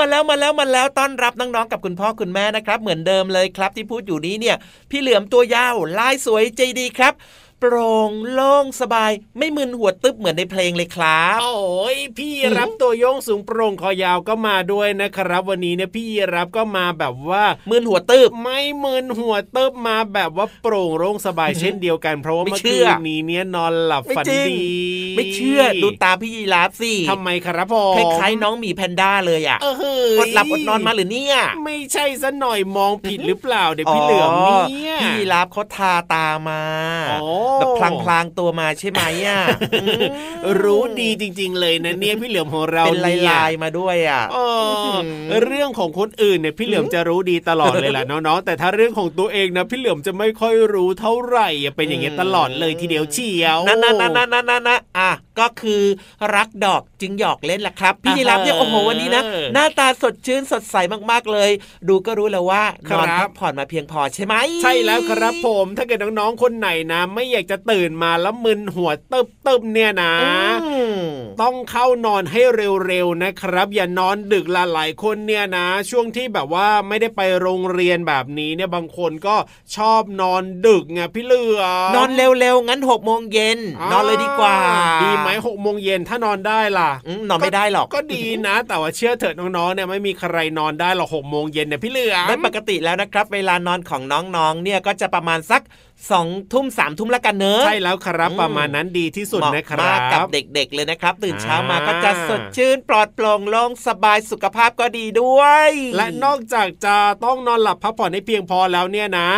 มาแล้วมาแล้วมาแล้วต้อนรับน้องๆกับคุณพ่อคุณแม่นะครับ เหมือนเดิมเลยครับที่พูดอยู่นี้เนี่ย พี่เหลือมตัวยาวลายสวยใจดีครับ โปร่งโล่งสบาย ไม่มึนหัวตึ๊บเหมือนในเพลงเลยครับ โอ้ยพี่รับตัวโยงสูงโปร่งคอยาวก็มาด้วยนะครับ วันนี้เนี่ยพี่รับก็มาแบบว่ามึนหัวตึ๊บไม่มึนหัวเติบมาแบบว่าโปร่งโล่งสบายเช่นเดียวกัน เพราะว่าไม่เมื่อเชื่คือนนี้เนี่ยนอนหลับไม่ฝันจริงดี ไม่เชื่อดูตาพี่ยีราฟสิทำไมครับผมคล้ายๆน้องหมีแพนด้าเลยอะเออเฮ้อยดหลับอดนอนมาหรือเนี่ย ไม่ใช่ซะหน่อยมองผิดหรือเปล่าเดี๋ยวพี่เหลือมเนี่ยพี่ยีราฟเขาทาตามาโอ้แบบพลางๆตัวมาใช่ไหมอะอืมรู้ดีจริง ๆ เลยนะเนี่ยพี่เหลือมของเราเป็นลายนี่ลายๆมาด้วยอะเออเรื่องของคนอื่นเนี่ยพี่เหลือมจะรู้ดีตลอดเลยล่ะน้องๆแต่ถ้าเรื่องของตัวเองนะพี่เหลือมจะไม่ค่อยรู้เท่าไหร่อะเป็นอย่างเงี้ยตลอดเลยทีเดียวเชียวนั่นนั่นนั่นนั่นนั่นนั่นนะอะก็คือรักดอกจึงหยอกเล่นแหละครับ พี่ยีรับเนี่ยโอ้โหวันนี้นะ หน้าตาสดชื่นสดใสมากๆเลย ดูก็รู้แล้วว่านอนพักผ่อนมาเพียงพอใช่ไหมใช่แล้วครับผมถ้าเกิดน้องๆคนไหนนะไม่อยากากจะตื่นมาแล้วมึนหัวตึบตึบเนี่ยนะอืมต้องเข้านอนให้เร็วๆนะครับ อย่านอนดึกละหลายคนเนี่ยนะ ช่วงที่แบบว่าไม่ได้ไปโรงเรียนแบบนี้เนี่ยบางคนก็ชอบนอนดึกไงพี่เหลือมนอนเร็วๆงั้นหกโมงเย็นนอนเลยดีกว่า ดีไหมหกโมงเย็นถ้านอนได้ล่ะอืมนอนไม่ได้หรอกก็ดีนะ แต่ว่าเชื่อเถิดน้องๆเนี่ยไม่มีใครนอนได้หรอกหกโมงเย็นเนี่ยพี่เหลือมโดยปกติแล้วนะครับ เวลานอนของน้องๆเนี่ยก็จะประมาณสัก สองทุ่มสามทุ่มแล้วกันเนอะใช่แล้วครับอืมประมาณนั้นดีที่สุดเหมาะนะครัมากกับบเด็กๆเลยนะครับ ตื่นเช้ามาก็จะสดชื่นปลอดโปร่งโล่งสบายสุขภาพก็ดีด้วย และนอกจากจะต้องนอนหลับพักผ่อนให้เพียงพอแล้วเนี่ยนะ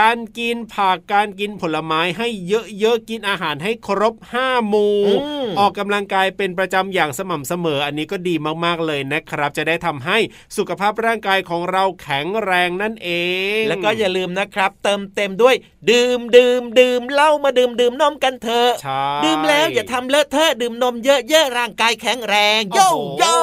การกินผักการกินผลไม้ให้เยอะๆกินอาหารให้ครบห้าหมู่อืมออกกำลังกายเป็นประจำอย่างสม่ำเสมอ อันนี้ก็ดีมากๆเลยนะครับ จะได้ทำให้สุขภาพร่างกายของเราแข็งแรงนั่นเอง แล้วก็อย่าลืมนะครับ เติมเต็มด้วยดื่มดื่มดื่มเหล้ามาดื่มดื่มนมกันเถอะใช่ดื่มแล้วอย่าทำเลอะเทอะดื่มนมเยอะๆร่างกายแข็งแรงโยโอ้โหโย่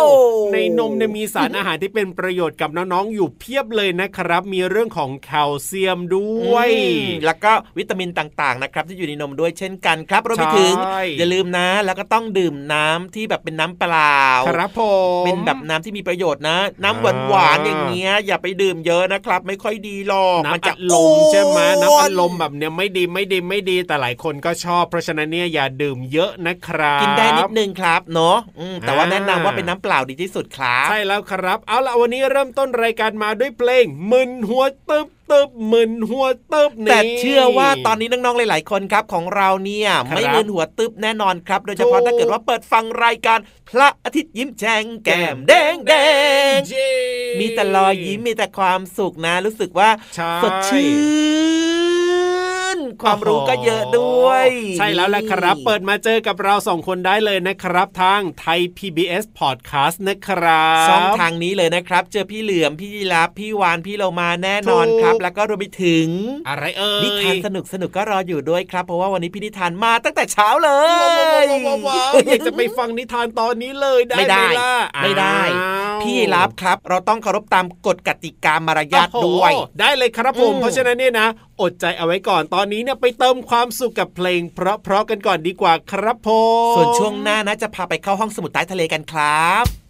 ในนมเนี่ยมีสารอาหารที่เป็นประโยชน์กับน้องๆอยู่เพียบเลยนะครับ มีเรื่องของแคลเซียมด้วยอืมแล้วก็วิตามินต่างๆนะครับ ที่อยู่ในนมด้วยเช่นกันครับรวมไปถึงใช่อย่าลืมนะ แล้วก็ต้องดื่มน้ำที่แบบเป็นน้ำเปล่าครับผมเป็นแบบน้ำที่มีประโยชน์นะ น้ำหวานหวานๆอย่างเงี้ยอย่าไปดื่มเยอะนะครับ ไม่ค่อยดีหรอกมัน้ำจะอัดลมใช่ไหมอ้วนน้ำอัดลมแบบเนี้ยไม่ดีไม่ดีไม่ดีแต่หลายคนก็ชอบ เพราะฉะนั้นเนี่ยอย่าดื่มเยอะนะครับกินได้นิดนึงครับเนาะอืมแต่ว่าอ่าแนะนำว่าเป็นน้ำเปล่าดีที่สุดครับ ใช่แล้วครับ เอาละวันนี้เริ่มต้นรายการมาด้วยเพลงมึนหัวตึบตึบมึนหัวตึบนี่แต่เชื่อว่าตอนนี้น้องๆหลาย ๆ คนครับของเราเนี่ยครับไม่มึนหัวตึบแน่นอนครับ โดยเฉพาะถูกถ้าเกิดว่าเปิดฟังรายการพระอาทิตย์ยิ้มแฉ่งแก้มแดงแดงเย้มีแต่รอยยิ้มมีแต่ความสุขนะ รู้สึกว่าใช่สดชื่น ความรู้ก็เยอะด้วย ใช่แล้วแหละครับ เปิดมาเจอกับเราสองคนได้เลยนะครับ ทางไทย PBS Podcast นะครับช่องทางนี้เลยนะครับ เจอพี่เหลือมพี่ยีรับพี่วานพี่เรามาแน่นอนครับถูกแล้วก็รวมไปถึงอะไรเอ่ยนิทานสนุกสนุกๆก็รออยู่ด้วยครับ เพราะว่าวันนี้พี่นิทานมาตั้งแต่เช้าเลว้าวยว้าวว้าวว้าวอยากจะไปฟังนิทานตอนนี้เลยได้ไม่ได้หล่ะไม่ได้อ้าวพี่รับครับ เราต้องเคารพตามกฎกติกามารยาทโอ้โหด้วย ได้เลยครับผมอืมเพราะฉะนั้นเนี่ยนะ อดใจเอาไว้ก่อนตอนนี้เนี่ยไปเติมความสุขกับเพลง เพราะๆกันก่อนดีกว่าครับผมส่วนช่วงหน้านะจะพาไปเข้าห้องสมุดใต้ทะเลกันครับ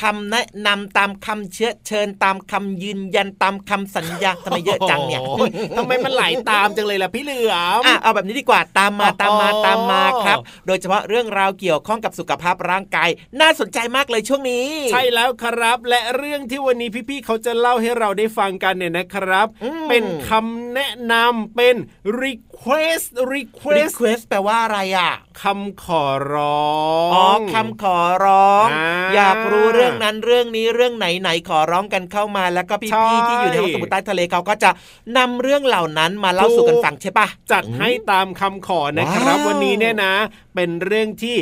ครับตามคำแนะนำตามคำเชื้อเชิญตามคำยืนยันตามคำสัญญาทำไมเยอะจังเนี่ยโอ้โหทำไมมันไหลตามจังเลยล่ะพี่เหลือมอะเอาแบบนี้ดีกว่าตามมาอ๋อตามมาตามมาครับ โดยเฉพาะเรื่องราวเกี่ยวข้องกับสุขภาพร่างกาย น่าสนใจมากเลยช่วงนี้ ใช่แล้วครับ และเรื่องที่วันนี้พี่ๆเขาจะเล่าให้เราได้ฟังกันเนี่ยนะครับอืมเป็นคำแนะนำเป็น request รี request เควสแปลว่าอะไรอะคำขอร้องอ๋อคำขอร้องอ่าอยากรู้เรื่องนั้นเรื่องนี้เรื่องไหนไหนขอร้องกันเข้ามาแล้วก็ใช่พี่ๆที่อยู่ในห้องสมุดใต้ทะเลเขาก็จะนำเรื่องเหล่านั้นมาเล่าสู่กันฟังใช่ปะจัดให้ตามคำขอนะครับว้าววันนี้เนี่ยนะเป็นเรื่องที่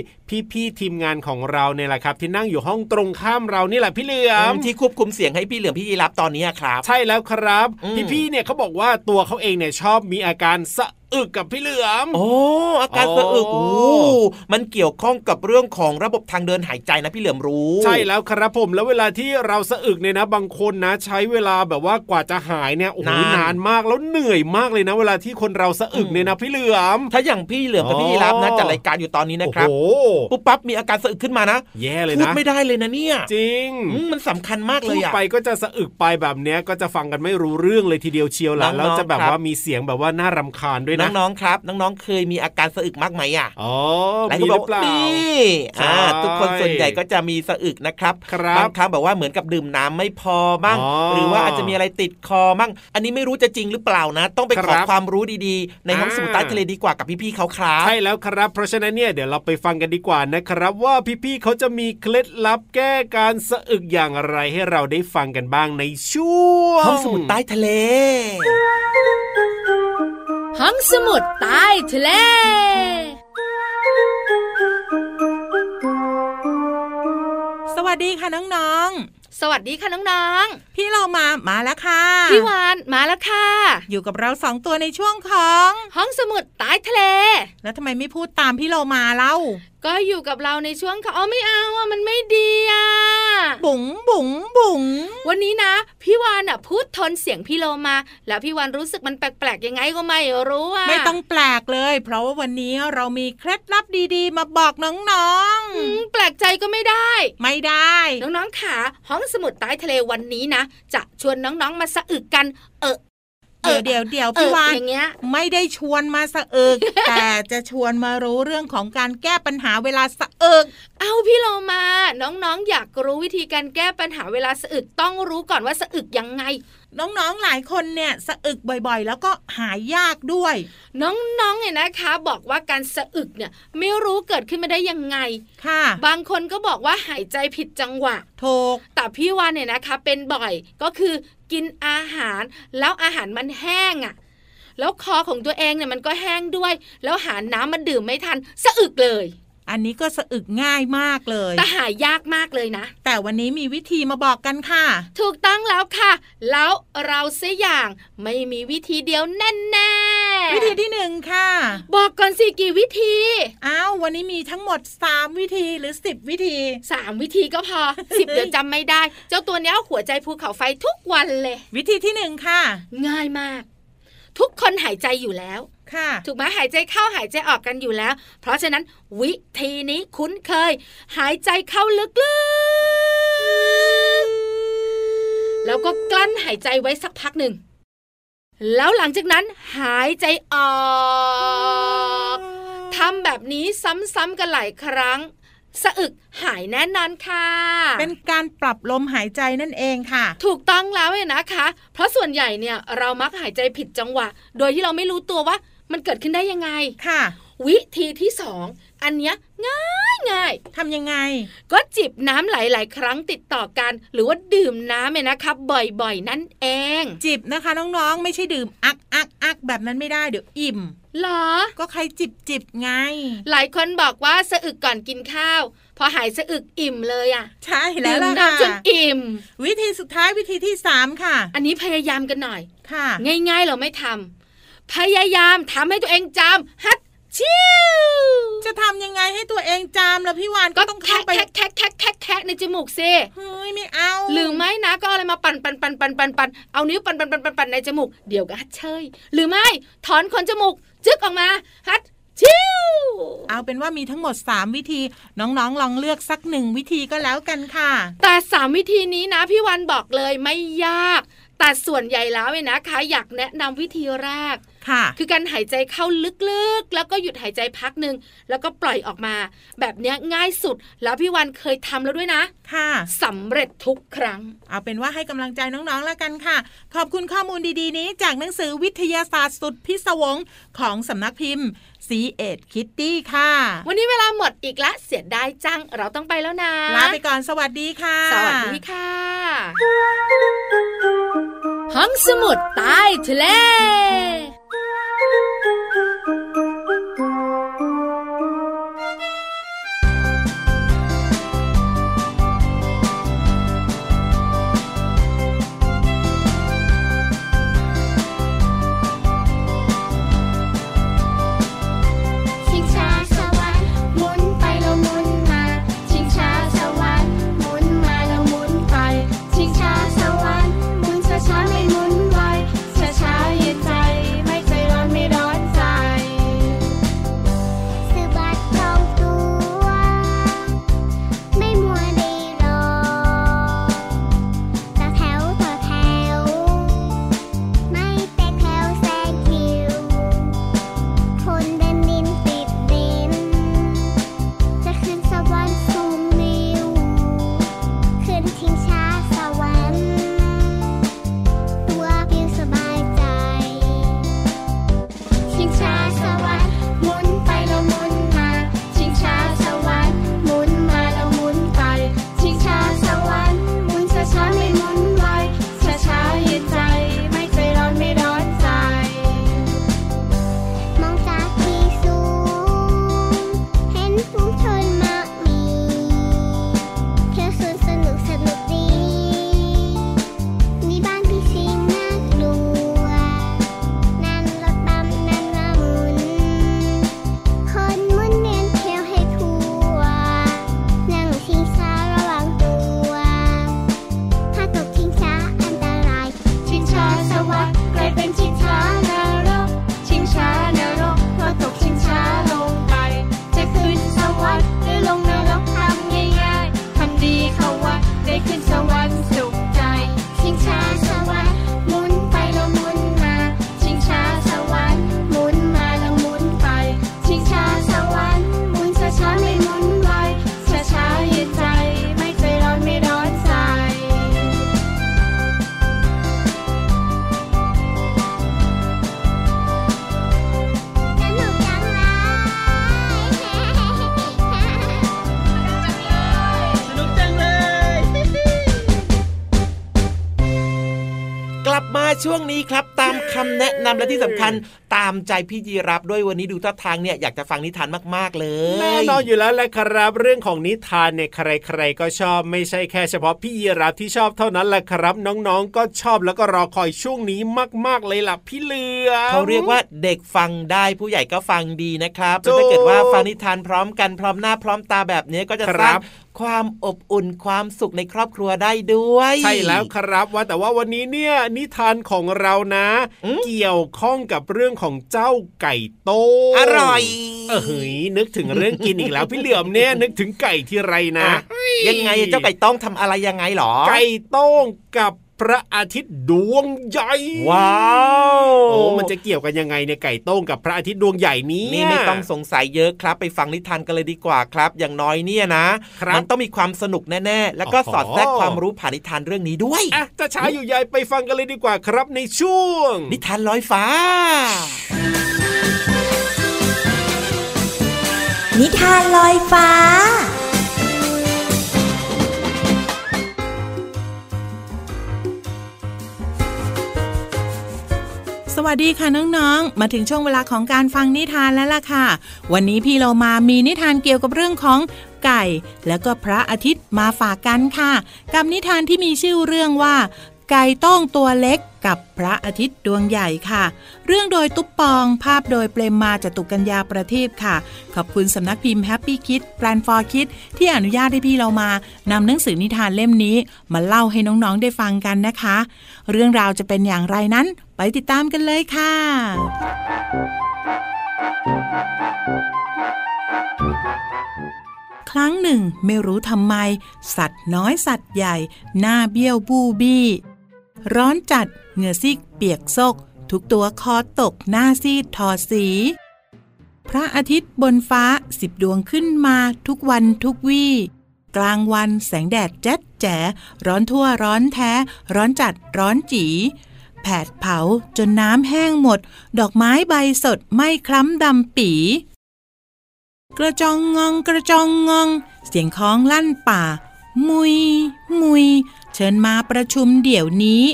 พี่ๆทีมงานของเราเนี่ยแหละครับ ที่นั่งอยู่ห้องตรงข้ามเรานี่แหละพี่เหลือมที่ควบคุมเสียงให้พี่เหลือมพี่ยีรับตอนนี้ครับ ใช่แล้วครับอืมพี่ๆเนี่ยเขาบอกว่าตัวเขาเองเนี่ยชอบมีอาการสะอึกกับพี่เหลือม โอ้ อาการสะอึกโอ้โอ้มันเกี่ยวข้องกับเรื่องของระบบทางเดินหายใจนะพี่เหลือมรู้ ใช่แล้วครับผม แล้วเวลาที่เราสะอึกเนี่ยนะ บางคนนะ ใช้เวลาแบบว่ากว่าจะหายเนี่ย โอ้โหนานนานมากแล้วเหนื่อยมากเลยนะ เวลาที่คนเราสะอึกเนี่ยนะพี่เหลือม ถ้าอย่างพี่เหลือมกับพี่ยีรับนะอ๋อจัดรายการอยู่ตอนนี้นะครับโอ้โหปุ๊บปั๊บมีอาการสะอึกขึ้นมานะแย่เลยพูดนะไม่ได้เลยนะเนี่ย จริงอืมมันสำคัญมากเลพูยดอะไปก็จะสะอึกไปแบบเนี้ยก็จะฟังกันไม่รู้เรื่องเลยทีเดียวเชียวล่ะน้องๆแล้วจะแบบครับว่ามีเสียงแบบว่าน่ารำคาญด้วยนะน้องๆครับ น้องๆเคยมีอาการสะอึกมากไหมอะอ๋อหลายมีคนหบรืออกเปล่านี่อ่าใช่ทุกคนส่วนใหญ่ก็จะมีสะอึกนะครับครับบางครั้งแบบว่าเหมือนกับดื่มน้ำไม่พอบ้างอ๋อหรือว่าอาจจะมีอะไรติดคอบ้างอันนี้ไม่รู้จะจริงหรือเปล่านะ ต้องไปคขรัอบความรู้ดีๆ ในห้องอ่าสมุดใต้ทะเลดีกว่ากับพี่ๆเขาครับใช่แล้วครับเพราะฉะนั้นเนี่ยเดี๋ยวเราไปฟังกันดีกว่านะครับ ว่าพี่ๆเขาจะมีเคล็ดลับแก้การสะอึกอย่างไรให้เราได้ฟังกันบ้างในช่วงห้องสมุดใต้ทะเล ห้องสมุดใต้ทะเลสวัสดีค่ะน้อง สวัสดีค่ะน้องๆ พี่เรามามาแล้วค่ะๆพี่วานมาแล้วค่ะ อยู่กับเราสองตัวในช่วงของ ห้องสมุดใต้ทะเล แล้วทำไมไม่พูดตามพี่เรามาเล่าก็อยู่กับเราในช่วงค่ะอ๋อไม่เอาอะมันไม่ดีอะบุ๋งบุ๋งบุ๋งวันนี้นะพี่วานอะพูดทนเสียงพี่โลมา แล้วพี่วานรู้สึกมันแปลกๆยังไงก็ไม่รู้อะไม่ต้องแปลกเลย เพราะว่าวันนี้เรามีเคล็ดลับดีๆ มาบอกน้องอืมแปลกใจก็ไม่ได้ๆไม่ได้ น้องๆค่ะห้องสมุดใต้ทะเลวันนี้นะ จะชวนน้องๆมาสะอึกกัน เออ เอเดี๋ยอวเดี๋ยวเดี๋ยวเอพี่อวานอย่างเงี้ย ไม่ได้ชวนมาสะอึกแต่จะชวนมารู้เรื่องของการแก้ปัญหาเวลาสะอึกเอาพี่โลมา น้องๆ อยากรู้วิธีการแก้ปัญหาเวลาสะอึกต้องรู้ก่อนว่าสะอึกยังไง น้องๆ หลายคนเนี่ยสะอึกบ่อยๆ แล้วก็หายยากด้วย น้องๆ เนี่ยนะคะ บอกว่าการสะอึกเนี่ยไม่รู้เกิดขึ้นมาได้ยังไง ค่ะ บางคนก็บอกว่าหายใจผิดจังหวะ ถูก แต่พี่วานเนี่ยนะคะเป็นบ่อยก็คือ กินอาหาร แล้วอาหารมันแห้งอะ่ะ แล้วคอของตัวเองเนี่ยมันก็แห้งด้วย แล้วหาน้ำมาดื่มไม่ทันสะอึกเลย อันนี้ก็สะอึกง่ายมากเลย แต่หายยากมากเลยนะ แต่วันนี้มีวิธีมาบอกกันค่ะ ถูกต้องแล้วค่ะ แล้วเราเสียอย่างไม่มีวิธีเดียวแน่ๆวิธีที่หนึ่งค่ะ บอกก่อนสิกี่วิธี อ้าววันนี้มีทั้งหมด 3 วิธีหรือ 10 วิธีสามวิธีก็พอสิบเดี๋ยวจำไม่ได้ เจ้าตัวเนี้ยหัวใจภูเขาไฟทุกวันเลย วิธีที่หนึ่งค่ะ ง่ายมาก ทุกคนหายใจอยู่แล้วค่ะ ถูกไหมหายใจเข้าหายใจออกกันอยู่แล้ว เพราะฉะนั้นวิธีนี้คุ้นเคย หายใจเข้าลึกๆ แล้วก็กลั้นหายใจไว้สักพักหนึ่ง แล้วหลังจากนั้นหายใจออกทำแบบนี้ซ้ำๆกันหลายครั้งสะอึกหายแน่นอนค่ะ เป็นการปรับลมหายใจนั่นเองค่ะ ถูกต้องแล้วเนี่ยนะคะ เพราะส่วนใหญ่เนี่ยเรามักหายใจผิดจังหวะ โดยที่เราไม่รู้ตัวว่า มันเกิดขึ้นได้ยังไงค่ะ วิธีที่สองอันเนี้ยง่ายง่ายทำยังไงๆก็จิบน้ำหลาย ๆ ครั้งติดต่อกัน หรือว่าดื่มน้ำเนี่ยนะครับบ่อยๆ นั่นเอง จิบนะคะน้องๆ ไม่ใช่ดื่มอักอักอักแบบนั้นไม่ได้เดี๋ยวอิ่มหรอ ก็ใครจิบจิบไง หลายคนบอกว่าสะอึกก่อนกินข้าว พอหายสะอึกอิ่มเลยอะใช่แล้ดื่วมล่ะน้ำจนค่ะอิ่ม วิธีสุดท้ายวิธีที่สามค่ะ อันนี้พยายามกันหน่อยค่ะ ง่ายๆเราไม่ทำ พยายามทำให้ตัวเองจำฮัดชิวจะทำยังไงให้ตัวเองจามแล้วพี่วานก็ก็ต้องแคะเข้าไปแคะแคะแคะแคะแคะในจมูกซิเฮ้ยไม่เอา หรือไม่นะก็เอาอะไรมาปั่นปั่นปั่นปั่นปั่นปั่นเอานิ้วปั่นปั่นปั่นปั่นปั่นในจมูกเดี๋ยวก็ฮัดเชยหรือไม่ถอนขนจมูกจึกออกมาฮัดชิวเอาเป็นว่ามีทั้งหมด 3 วิธีน้องๆ ลองเลือกสักหนึ่งวิธีก็แล้วกันค่ะ แต่สามวิธีนี้นะพี่วันบอกเลยไม่ยาก แต่ส่วนใหญ่แล้วเนี่ยนะคะ อยากแนะนำวิธีแรกค่ะ คือการหายใจเข้าลึกๆ แล้วก็หยุดหายใจพักหนึ่งแล้วก็ปล่อยออกมา แบบเนี้ยง่ายสุด แล้วพี่วันเคยทำแล้วด้วยนะ ค่ะสำเร็จทุกครั้ง เอาเป็นว่าให้กำลังใจน้องๆแล้วกันค่ะ ขอบคุณข้อมูลดีๆ นี้จากหนังสือวิทยาศาสตร์สุดพิศวงของสำนักพิมพ์ c ีเอ็ดคิตตี้ค่ะ วันนี้เวลาหมดอีกละเสียดายจัง เราต้องไปแล้วนะ ลาไปก่อนสวัสดีค่ะ สวัสดีค่ะห้องสมุดใต้ทะเล นะนำและที่สำคัญตามใจพี่ยีรับด้วยวันนี้ดูท่าทางเนี่ยอยากจะฟังนิทานมากๆเลยแน่นอนอยู่แล้วแหละครับ เรื่องของนิทานเนี่ยใครๆก็ชอบไม่ใช่แค่เฉพาะพี่ยีรับที่ชอบเท่านั้นแหละครับ น้องๆ ก็ชอบแล้วก็รอคอยช่วงนี้มากๆเลยล่ะพี่เหลือมเขาเรียกว่าเด็กฟังได้ผู้ใหญ่ก็ฟังดีนะครับถูแล้วกถ้าเกิดว่าฟังนิทานพร้อมกันพร้อมหน้าพร้อมตาแบบนี้ก็จะคสรัร้างบความอบอุ่นความสุขในครอบครัวได้ด้วย ใช่แล้วครับว่าแต่ว่าวันนี้เนี่ยนิทานของเรานะอืมเกี่ยวข้องกับเรื่องของเจ้าไก่โต้อร่อยเออเฮ้ยนึกถึงเรื่องกินอีกแล้วพี่เหลือมเนี่ยนึกถึงไก่ที่ไรนะอะยังไงเจ้าไก่ต้องทำอะไรยังไงหรอ ไก่โต้งกับ พระอาทิตย์ดวงใหญ่ ว้าวโอ้มันจะเกี่ยวกันยังไงเนี่ยไก่โต้งกับพระอาทิตย์ดวงใหญ่นี้นี่ไม่ต้องสงสัยเยอะครับ ไปฟังนิทานกันเลยดีกว่าครับ อย่างน้อยเนี่ยนะครับมันต้องมีความสนุกแน่ๆ แล้วก็อ๋อสอดแทรกความรู้ผ่านนิทานเรื่องนี้ด้วยอะจะช้าอยู่ใหญ่ไปฟังกันเลยดีกว่าครับในช่วง นิทานลอยฟ้า นิทานลอยฟ้า วัสดีค่ะน้องๆ มาถึงช่วงเวลาของการฟังนิทานแล้วล่ะค่ะ วันนี้พี่เรามามีนิทานเกี่ยวกับเรื่องของไก่ แล้วก็พระอาทิตย์มาฝากกันค่ะ กับนิทานที่มีชื่อเรื่องว่า ไก่ต้องตัวเล็กกับพระอาทิตย์ดวงใหญ่ค่ะ เรื่องโดยตุ๊ปปองภาพโดยเปรมมาจตุกัญญาประทีปค่ะ ขอบคุณสำนักพิมพ์ Happy Kid แปลน for Kids ที่อนุญาตให้พี่เรามานำหนังสือนิทานเล่มนี้ มาเล่าให้น้องๆได้ฟังกันนะคะ เรื่องราวจะเป็นอย่างไรนั้น ไปติดตามกันเลยค่ะครั้งหนึ่งไม่รู้ทำไม สัตว์น้อยสัตว์ใหญ่ หน้าเบี้ยวบูบี้ ร้อนจัดเหงื่อซิกเปียกซก ทุกตัวคอตกหน้าซีดทอดสี พระอาทิตย์บนฟ้าสิบดวงขึ้นมาทุกวันทุกวี่กลางวันแสงแดดแจ๊ดแจ๋ร้อนทั่วร้อนแท้ ร้อนจัดร้อนจี แผดเผาจนน้ำแห้งหมด ดอกไม้ใบสดไม่คล้ำดำปี กระจองงองกระจองงอง เสียงคล้องลั่นป่า มุย มุย เชิญมาประชุมเดี๋ยวนี้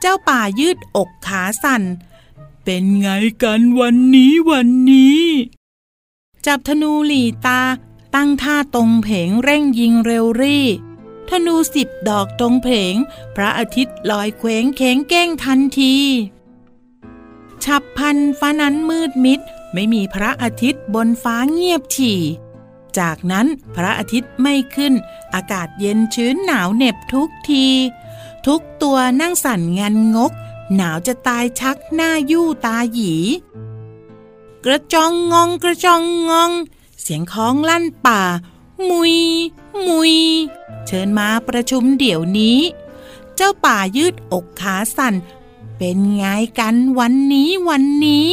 เจ้าป่ายืดอกขาสั่น เป็นไงกันวันนี้วันนี้ จับธนูหลีตา ตั้งท่าตรงเพงเร่งยิงเร็วรี่ ธนูสิบดอกตรงเพงพระอาทิตย์ลอยเคว้งเค้งเก้งทันทีฉับพันฟ้านั้นมืดมิด ไม่มีพระอาทิตย์บนฟ้าเงียบฉี่ จากนั้นพระอาทิตย์ไม่ขึ้น อากาศเย็นชื้นหนาวเหน็บทุกที ทุกตัวนั่งสั่นงันงก หนาวจะตายชักหน้ายู่ตาหยี กระจองงองกระจองงอง เสียงคล้องลั่นป่า มุย มุย เชิญมาประชุมเดี๋ยวนี้ เจ้าป่ายืดอกขาสั่น เป็นไงกันวันนี้วันนี้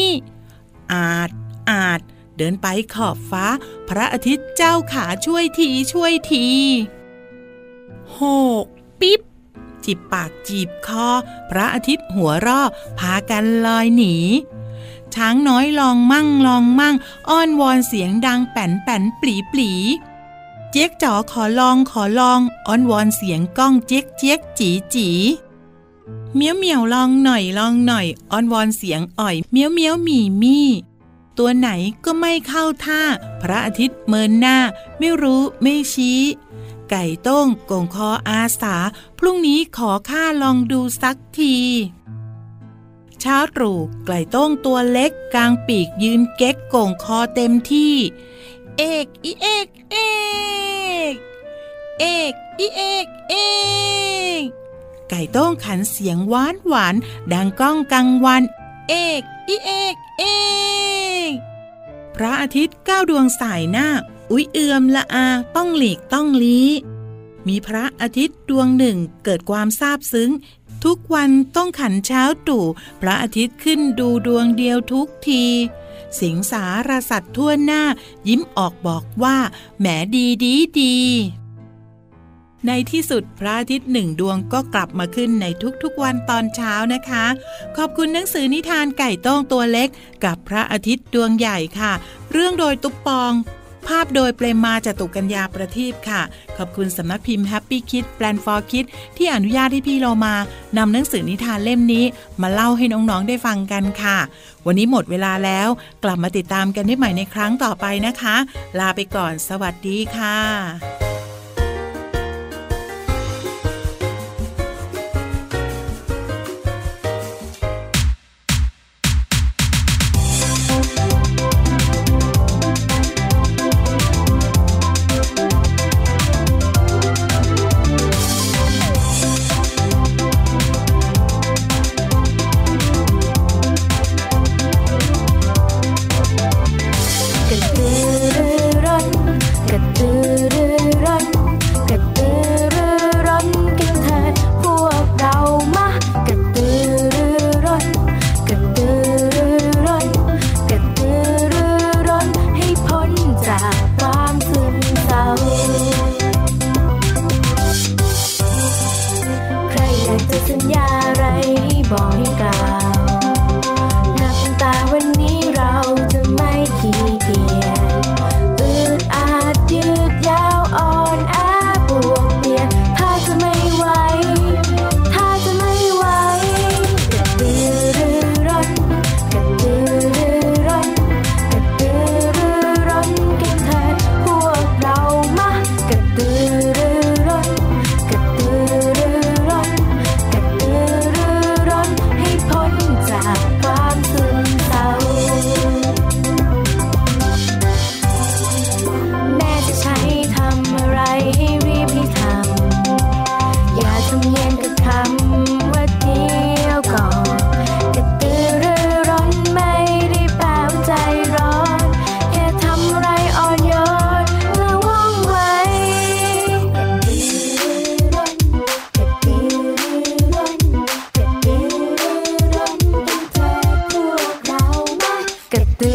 อาจอาจ เดินไปขอบฟ้า พระอาทิตย์เจ้าขาช่วยทีช่วยทีหกปิ๊บ จิบปากจีบคอ พระอาทิตย์หัวรอพากันลอยหนีช้างน้อยลองมั่งลองมั่ง อ้อนวอนเสียงดังแป่นแป่นปลีปลีเจ๊กจ๋อขอลองขอลอง อ้อนวอนเสียงก้องเจ๊กเจ๊กจีจีเมียวเมียวลองหน่อยลองหน่อย อ้อนวอนเสียงอ่อย เมียวเมียวมีมี่ ตัวไหนก็ไม่เข้าท่า พระอาทิตย์เมินหน้า ไม่รู้ไม่ชี้ ไก่ต้งกงคออาสา พรุ่งนี้ขอข้าลองดูสักทีเช้าตรู่ไก่ต้งตัวเล็กกลางปีกยืนเก๊กโก่งคอเต็มที่ เอกอีเอกเอกเอกอีเอกเอกไก่ต้งขันเสียงหวานหวานดังก้องกังวัน เอกอีเอก เอกพระอาทิตย์ก้าวดวงสายหน้า อุ๊ยเอือมละอาต้องหลีกต้องลี้ มีพระอาทิตย์ดวงหนึ่งเกิดความซาบซึ้ง ทุกวันต้องขันเช้าตู่ พระอาทิตย์ขึ้นดูดวงเดียวทุกที สิงสารสัตว์ทั่วหน้า ยิ้มออกบอกว่า แหมดีดีดี ในที่สุดพระอาทิตย์หนึ่งดวงก็กลับมาขึ้นในทุกๆวันตอนเช้านะคะ ขอบคุณหนังสือนิทานไก่ต้งตัวเล็ก กับพระอาทิตย์ดวงใหญ่ค่ะ เรื่องโดยตุ๊ปปอง ภาพโดยเปรมมาจตุกัญญาประทีปค่ะ ขอบคุณสำนักพิมพ์ Happy Kid Plan for Kid ที่อนุญาตให้พี่เรามานำหนังสือนิทานเล่มนี้ มาเล่าให้น้องๆได้ฟังกันค่ะ วันนี้หมดเวลาแล้ว กลับมาติดตามกันได้ใหม่ในครั้งต่อไปนะคะ ลาไปก่อน สวัสดีค่ะ que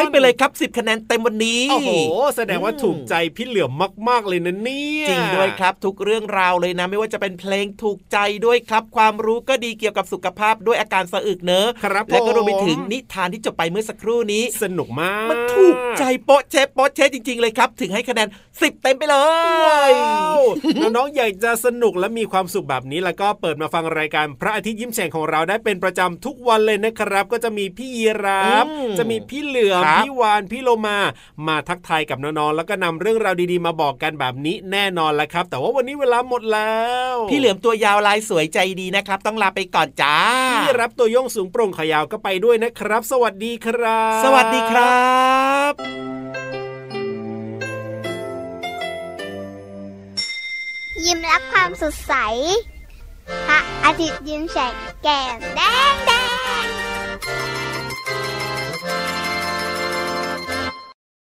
ให้ไปเลยครับ10คะแนนเต็มวันนี้โอ้โหแสดงว่าอืมถูกใจพี่เหลือมมากๆเลยนะเนี่ยจริงด้วยครับ ทุกเรื่องราวเลยนะ ไม่ว่าจะเป็นเพลงถูกใจด้วยครับ ความรู้ก็ดีเกี่ยวกับสุขภาพด้วยอาการสะอึกเนอะครับและก็รวมไปผมถึงนิทานที่จบไปเมื่อสักครู่นี้ สนุกมาก มันถูกใจโป๊ะเชฟโป๊ะเชฟจริง ๆ เลยครับ ถึงให้คะแนน10เต็มไปเลยว้าวน้องๆอยากจะสนุกและมีความสุขแบบนี้แล้วก็เปิดมาฟังรายการพระอาทิตย์ยิ้มแฉ่งของเราได้เป็นประจำทุกวันเลยนะครับ ก็จะมีพี่ยีราฟอืมจะมีพี่เหลือมครับพี่วานพี่โลมามาทักทายกับน้องๆแล้วก็นำเรื่องราวดีๆมาบอกกันแบบนี้แน่นอนแหละครับ แต่ว่าวันนี้เวลาหมดแล้ว พี่เหลือมตัวยาวลายสวยใจดีนะครับ ต้องลาไปก่อนจ้าพี่รับตัวโย่งสูงโปร่งขายาวก็ไปด้วยนะครับ สวัสดีครับ สวัสดีครับยิ้มรับความสดใส พระอาทิตย์ยิ้มแฉกแก้มแดงแดง